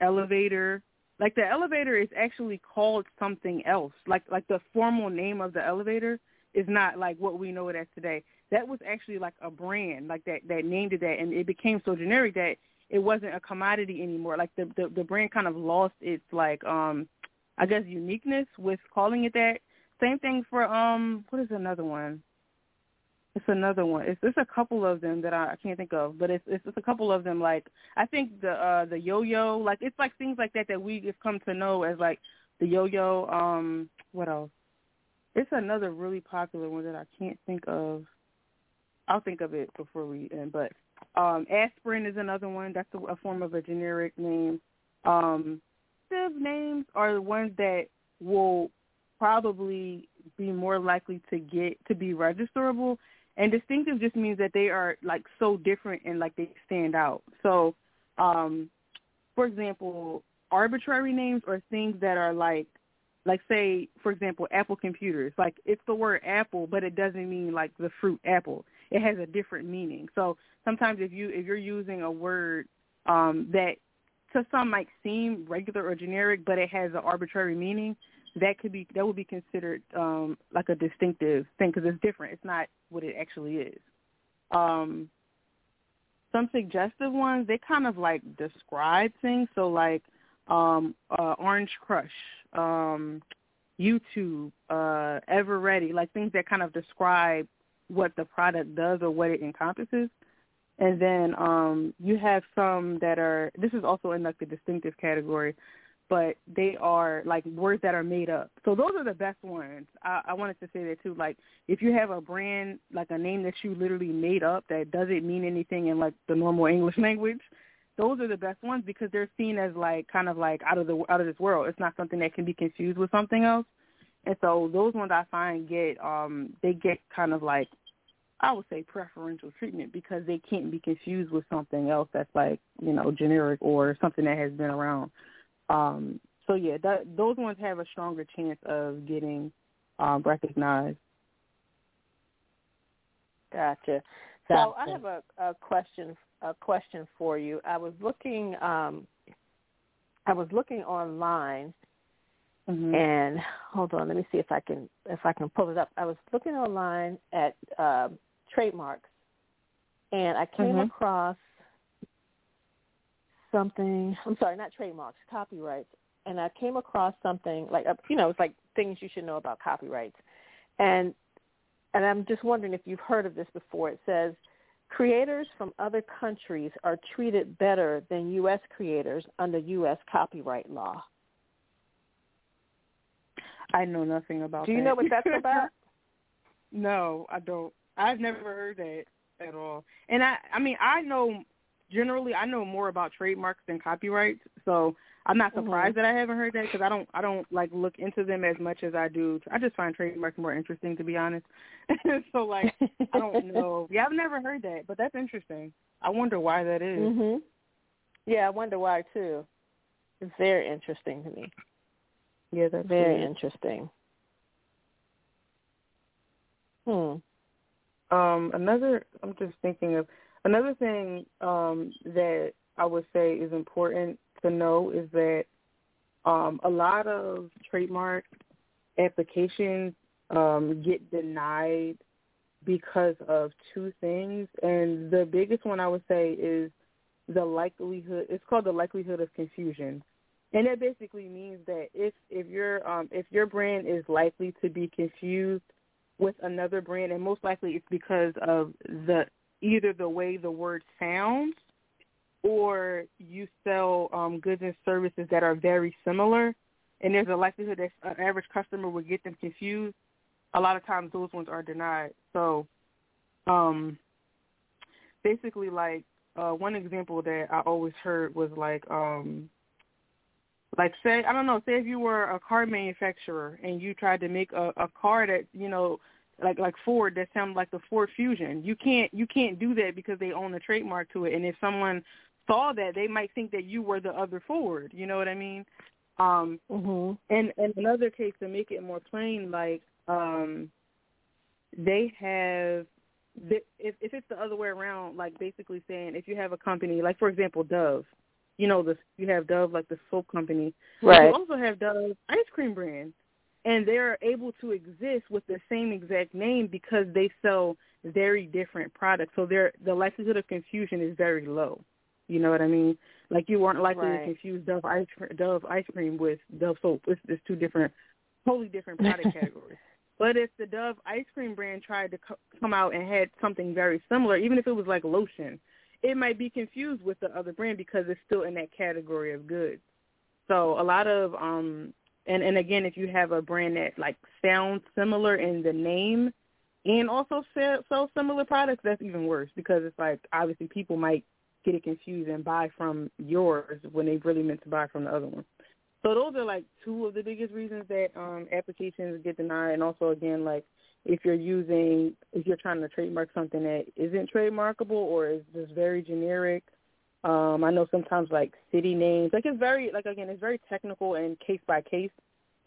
elevator. Like the elevator is actually called something else. Like like the formal name of the elevator is not like what we know it as today. That was actually like a brand, like that that named it that and it became so generic that it wasn't a commodity anymore. Like the the, the brand kind of lost its like um I guess uniqueness with calling it that. Same thing for um what is another one? It's another one. It's it's a couple of them that I, I can't think of, but it's, it's it's a couple of them. Like I think the uh the yo-yo, like it's like things like that that we have come to know as like the yo-yo. Um, what else? It's another really popular one that I can't think of. I'll think of it before we end. But um, aspirin is another one. That's a, a form of a generic name. Um, names are the ones that will probably be more likely to get to be registerable and distinctive just means that they are like so different and like they stand out so um for example arbitrary names are things that are like like say for example apple computers like it's the word apple but it doesn't mean like the fruit apple it has a different meaning so sometimes if you if you're using a word um that to some might seem regular or generic, but it has an arbitrary meaning, that could be that would be considered um, like a distinctive thing because it's different. It's not what it actually is. Um, some suggestive ones they kind of like describe things. So like um, uh, Orange Crush, um, YouTube, uh, Eveready, like things that kind of describe what the product does or what it encompasses. And then um, you have some that are, this is also in like the distinctive category, but they are like words that are made up. So those are the best ones. I, I wanted to say that too. Like if you have a brand, like a name that you literally made up that doesn't mean anything in like the normal English language, those are the best ones because they're seen as like kind of like out of the out of this world. It's not something that can be confused with something else. And so those ones I find get um they get kind of like I would say preferential treatment because they can't be confused with something else that's like, you know, generic or something that has been around. Um, so yeah, that, those ones have a stronger chance of getting um, recognized. Gotcha. So. I have a, a question a question for you. I was looking um, I was looking online mm-hmm. and hold on, let me see if I can if I can pull it up. I was looking online at um, trademarks, and I came mm-hmm. across something. I'm sorry, not trademarks, copyrights, and I came across something like uh, you know, it's like things you should know about copyrights, and and I'm just wondering if you've heard of this before. It says creators from other countries are treated better than U.S. creators under U.S. copyright law. I know nothing about. Do you that. know what that's about? no, I don't. I've never heard that at all. And I, I mean, I know generally I know more about trademarks than copyrights, so I'm not Mm-hmm. surprised mm-hmm. that I haven't heard that because I don't, I don't like look into them as much as I do. I just find trademarks more interesting, to be honest. so like, I don't know. Yeah, I've never heard that, but that's interesting. I wonder why that is. Mhm. Yeah, I wonder why too. It's very interesting to me. Yeah, that's very weird. interesting. Hmm. Um, another, I'm just thinking of another thing um, that I would say is important to know is that um, a lot of trademark applications um, get denied because of two things, and the biggest one I would say is the likelihood. It's called the likelihood of confusion, and that basically means that if if your um, if your brand is likely to be confused with another brand, and most likely it's because of the either the way the word sounds or you sell um, goods and services that are very similar, and there's a likelihood that an average customer would get them confused. A lot of times, those ones are denied. So, um, basically, like uh, one example that I always heard was like, um, like say I don't know, say if you were a car manufacturer and you tried to make a, a car that you know like like Ford that sounds like the Ford Fusion. You can't you can't do that because they own the trademark to it. And if someone saw that, they might think that you were the other forward. You know what I mean? Um mm-hmm. and and another case to make it more plain, like um they have if if it's the other way around, like basically saying if you have a company, like for example Dove, you know the you have Dove like the soap company, right? You also have Dove ice cream brand, and they're able to exist with the same exact name because they sell very different products. So they're the likelihood of confusion is very low. You know what I mean? Like you weren't likely right. to confuse Dove ice Dove ice cream with Dove soap. It's, it's two different, totally different product categories. But if the Dove ice cream brand tried to co- come out and had something very similar, even if it was like lotion, it might be confused with the other brand because it's still in that category of goods. So a lot of um and and again if you have a brand that like sounds similar in the name and also sell, sell similar products, that's even worse because it's like obviously people might get it confused and buy from yours when they really meant to buy from the other one. So those are like two of the biggest reasons that um, applications get denied, and also again like if you're using if you're trying to trademark something that isn't trademarkable or is just very generic. Um, I know sometimes like city names, like it's very like again it's very technical and case by case,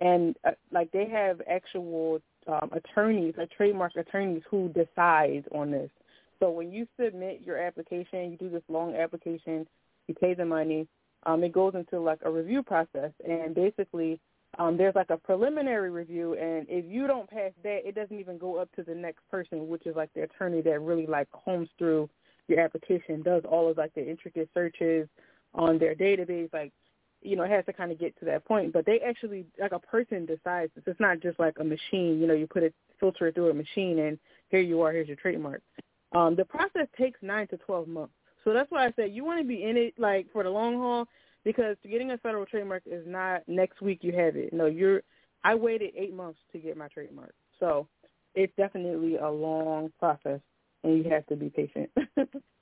and uh, like they have actual um, attorneys, like trademark attorneys who decide on this. So when you submit your application, you do this long application, you pay the money, um, it goes into like a review process, and basically um, there's like a preliminary review, and if you don't pass that, it doesn't even go up to the next person, which is like the attorney that really like combs through your application, does all of like the intricate searches on their database, like you know, it has to kind of get to that point. But they actually, like a person decides this. It's not just like a machine. You know, you put it, filter it through a machine, and here you are. Here's your trademark. Um, the process takes nine to twelve months. So that's why I said you want to be in it like for the long haul because getting a federal trademark is not next week you have it. No, you're. I waited eight months to get my trademark, so it's definitely a long process, and you have to be patient.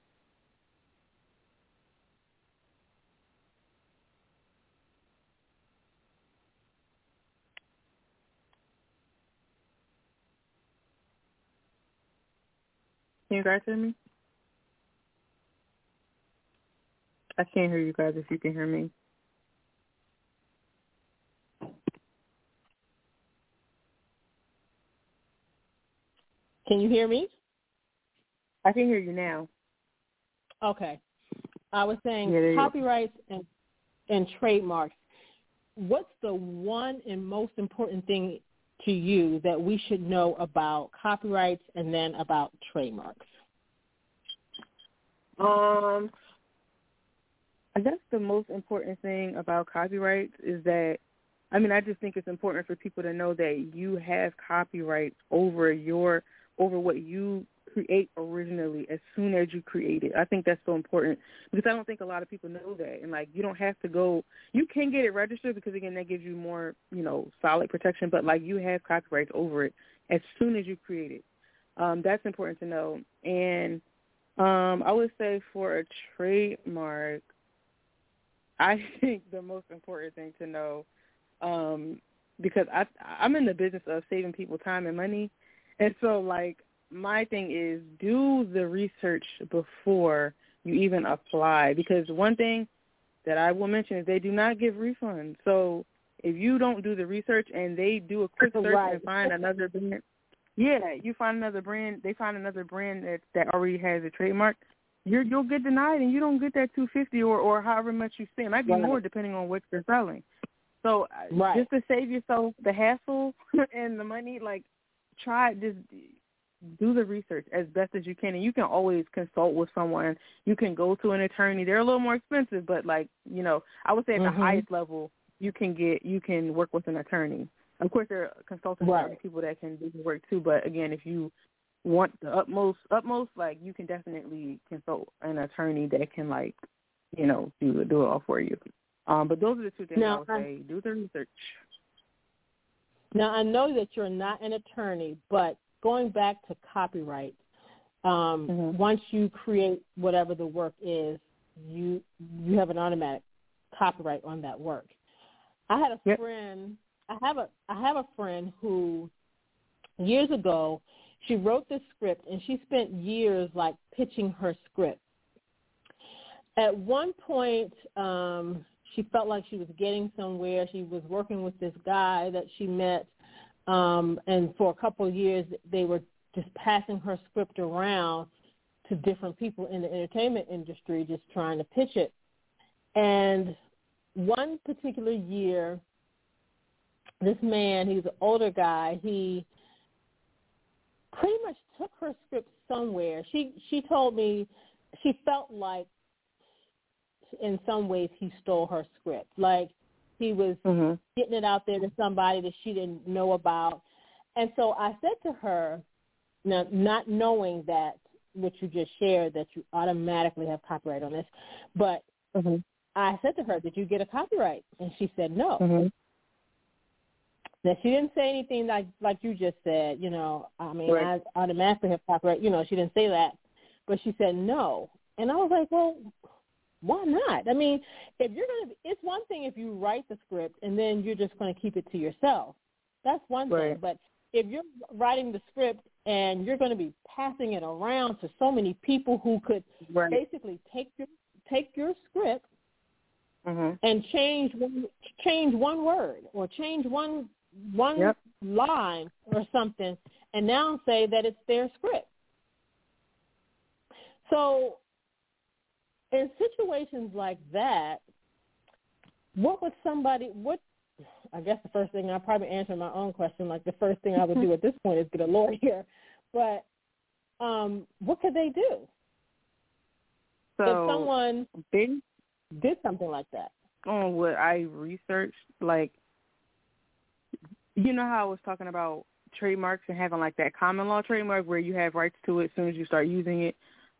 Can you guys hear me? I can't hear you guys if you can hear me. Can you hear me? I can hear you now. Okay. I was saying yeah, copyrights and and trademarks. What's the one and most important thing to you that we should know about copyrights and then about trademarks? Um, I guess the most important thing about copyrights is that, I mean, I just think it's important for people to know that you have copyrights over your over what you create originally as soon as you create it. I think that's so important because I don't think a lot of people know that. And like you don't have to go you can get it registered because again that gives you more, you know, solid protection, but like you have copyrights over it as soon as you create it. Um, that's important to know. And um, I would say for a trademark, I think the most important thing to know, um, because I I'm in the business of saving people time and money, and so like my thing is do the research before you even apply because one thing that I will mention is they do not give refunds. So if you don't do the research and they do a quick search right. and find another brand, yeah, you find another brand, they find another brand that that already has a trademark, you're you'll get denied and you don't get that two fifty or or however much you spend. It might be right. more depending on what you're selling. So uh, right. just to save yourself the hassle and the money, like try just do the research as best as you can. And you can always consult with someone. You can go to an attorney. They're a little more expensive but like you know i would say at mm-hmm. the highest level you can get you can work with an attorney. Of course there are consultants right. and people that can do the work too. But again if you want the utmost utmost like you can definitely consult an attorney that can like you know do do it all for you. Um but those are the two things now, i would say. Do the research. Now I know that you're not an attorney, but going back to copyright, um, mm-hmm. once you create whatever the work is, you you have an automatic copyright on that work. I had a yep. friend. I have a I have a friend who years ago she wrote this script and she spent years like pitching her script. At one point, um, she felt like she was getting somewhere. She was working with this guy that she met, um, and for a couple of years they were just passing her script around to different people in the entertainment industry, just trying to pitch it. And one particular year, this man, he's an older guy, he pretty much took her script somewhere. She she told me she felt like in some ways he stole her script. Like he was mm-hmm. getting it out there to somebody that she didn't know about. And so I said to her, now not knowing that what you just shared that you automatically have copyright on this, but mm-hmm. I said to her, "Did you get a copyright?" And she said, "No." Mm-hmm. Now she didn't say anything like like you just said. You know, I mean, right. I automatically have copyright. You know, she didn't say that, but she said no. And I was like, well, why not? I mean, if you're gonna, it's one thing if you write the script and then you're just going to keep it to yourself. That's one right. thing. But if you're writing the script and you're going to be passing it around to so many people who could right. basically take your take your script mm-hmm. and change one change one word or change one one yep. line or something, and now say that it's their script. So in situations like that, what would somebody what I guess the first thing I probably answer my own question, like the first thing I would do at this point is get a lawyer. But um, what could they do? So if someone they, did something like that. On what I researched, like you know how I was talking about trademarks and having like that common law trademark where you have rights to it as soon as you start using it.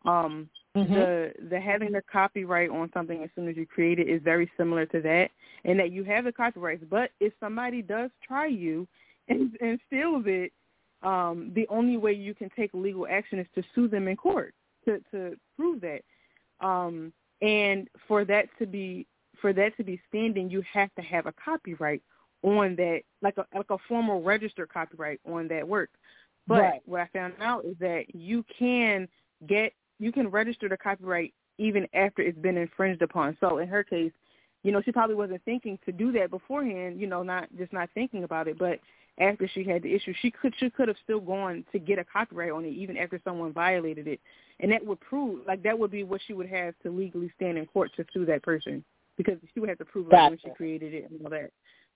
Um, mm-hmm. the the having the copyright on something as soon as you create it is very similar to that, and that you have the copyrights. But if somebody does try you and, and steals it, um, the only way you can take legal action is to sue them in court to to prove that. Um, and for that to be for that to be standing, you have to have a copyright on that, like a like a formal registered copyright on that work. But right. what I found out is that you can get you can register the copyright even after it's been infringed upon. So in her case, you know, she probably wasn't thinking to do that beforehand, you know, not just not thinking about it, but after she had the issue, she could she could have still gone to get a copyright on it even after someone violated it. And that would prove like that would be what she would have to legally stand in court to sue that person because she would have to prove like, when she created it and all that.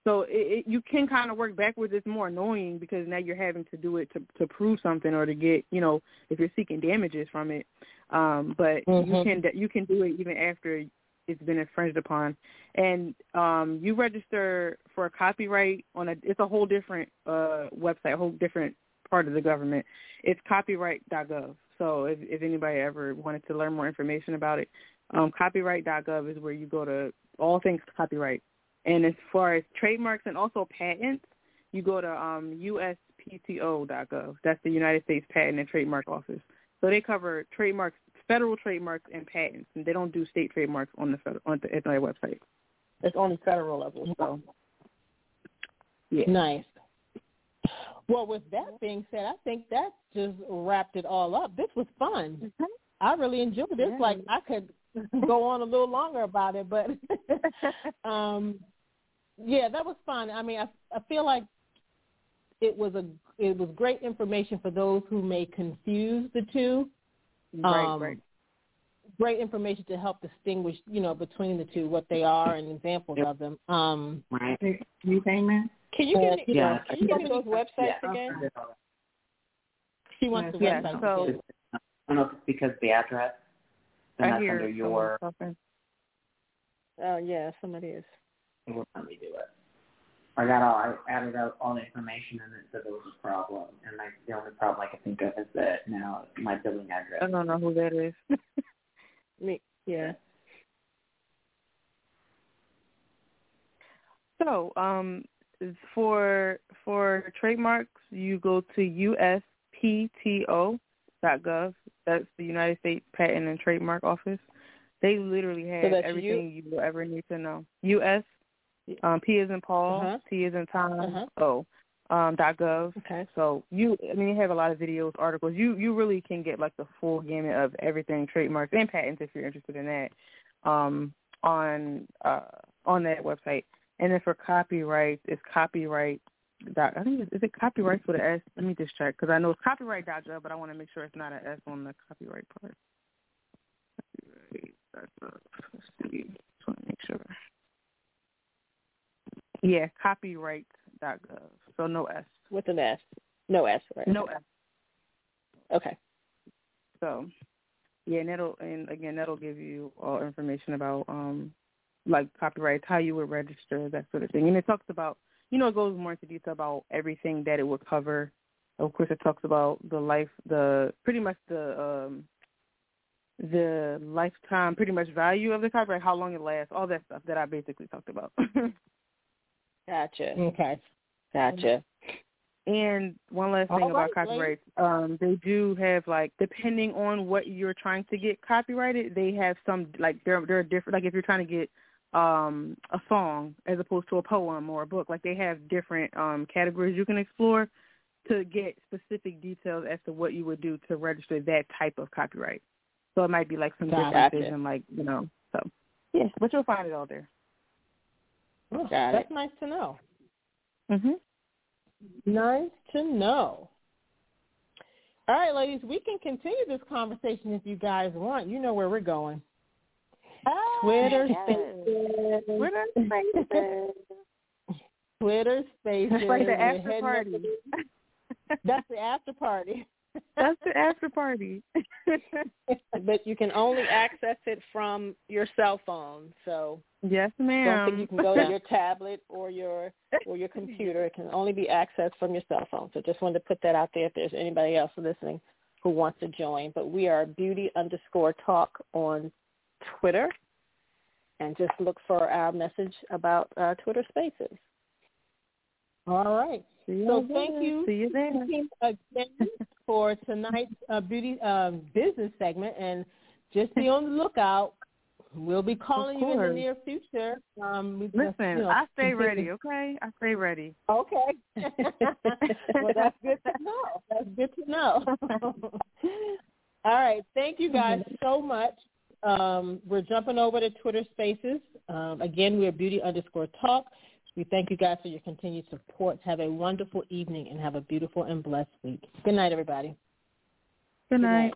So it, it, you can kind of work backwards. It's more annoying because now you're having to do it to to prove something or to get you know if you're seeking damages from it. Um, but mm-hmm. you can you can do it even after it's been infringed upon, and um, you register for a copyright on a it's a whole different uh, website, a whole different part of the government. It's copyright.gov. So if, if anybody ever wanted to learn more information about it, um, copyright.gov is where you go to all things copyright. And as far as trademarks and also patents, you go to um, USPTO.gov. That's the United States Patent and Trademark Office. So they cover trademarks, federal trademarks, and patents, and they don't do state trademarks on the federal, on the, at their website. It's only federal level. So, yeah. Nice. Well, with that being said, I think that just wrapped it all up. This was fun. Mm-hmm. I really enjoyed this. Yeah. Like I could go on a little longer about it, but um, yeah, that was fun. I mean, I I feel like it was a it was great information for those who may confuse the two. Right, um, right. Great information to help distinguish, you know, between the two, what they are, and examples Yep. of them. Um, Right. You payment? Can you give me, Yeah. can you give me those websites Yeah. again? She wants the yeah, website. So, I don't know if it's because of the address. And I that's hear under your. Oh yeah, somebody is. It will let me do it. I got all. I added up all the information and it said there was a problem. And like the only problem I can think of is that now my billing address. I don't know who that is. Me, yeah. So, um, for for trademarks, you go to uspto.gov. That's the United States Patent and Trademark Office. They literally have So everything you will ever need to know. US, um, P is in Paul, Uh-huh. T is in Tom, Uh-huh. O, um, dot gov. Okay. So you, I mean, you have a lot of videos, articles. You you really can get like the full gamut of everything, trademarks and patents if you're interested in that, um, on uh, on that website. And then for copyright, it's copyright. I think it's, is it copyright with an S? Let me just check because I know it's copyright.gov, but I want to make sure it's not an S on the copyright part. Copyright.gov. Let's see. Just want to make sure. Yeah, copyright.gov. So no S. With an S. No S, right? No S. Okay. So, yeah, and that'll and again that'll give you all information about um like copyrights, how you would register, that sort of thing. And it talks about you know, it goes more into detail about everything that it would cover. Of course it talks about the life the pretty much the um the lifetime pretty much value of the copyright, how long it lasts, all that stuff that I basically talked about. Gotcha. Okay. Gotcha. And one last thing All about right, copyrights, um, they do have like depending on what you're trying to get copyrighted, they have some like they're they're different. Like if you're trying to get um a song as opposed to a poem or a book, like they have different um categories you can explore to get specific details as to what you would do to register that type of copyright. So it might be like some Gotcha. differences and like you know so yeah, but you'll find it all there. Oh, Got that's nice to know. Mhm. Nice to know. All right, ladies, we can continue this conversation if you guys want. You know where we're going. Oh, Twitter yes. Spaces. Twitter Spaces. Twitter Spaces. It's like the after party. That's the after party. That's the after party. but you can only access it from your cell phone. So yes, ma'am. don't think you can go to your tablet or your or your computer. It can only be accessed from your cell phone. So just wanted to put that out there if there's anybody else listening who wants to join. But we are beauty underscore talk on Twitter. And just look for our message about uh, Twitter Spaces. All right. So thank you, See you there. again for tonight's uh, beauty um, business segment, and just be on the lookout. We'll be calling you in the near future. Um, we just, Listen, you know, I stay ready, okay? I stay ready. Okay. well, that's good to know. That's good to know. All right. Thank you guys so much. Um, we're jumping over to Twitter Spaces. Um, again, we're beauty underscore talk. We thank you guys for your continued support. Have a wonderful evening and have a beautiful and blessed week. Good night, everybody. Good night.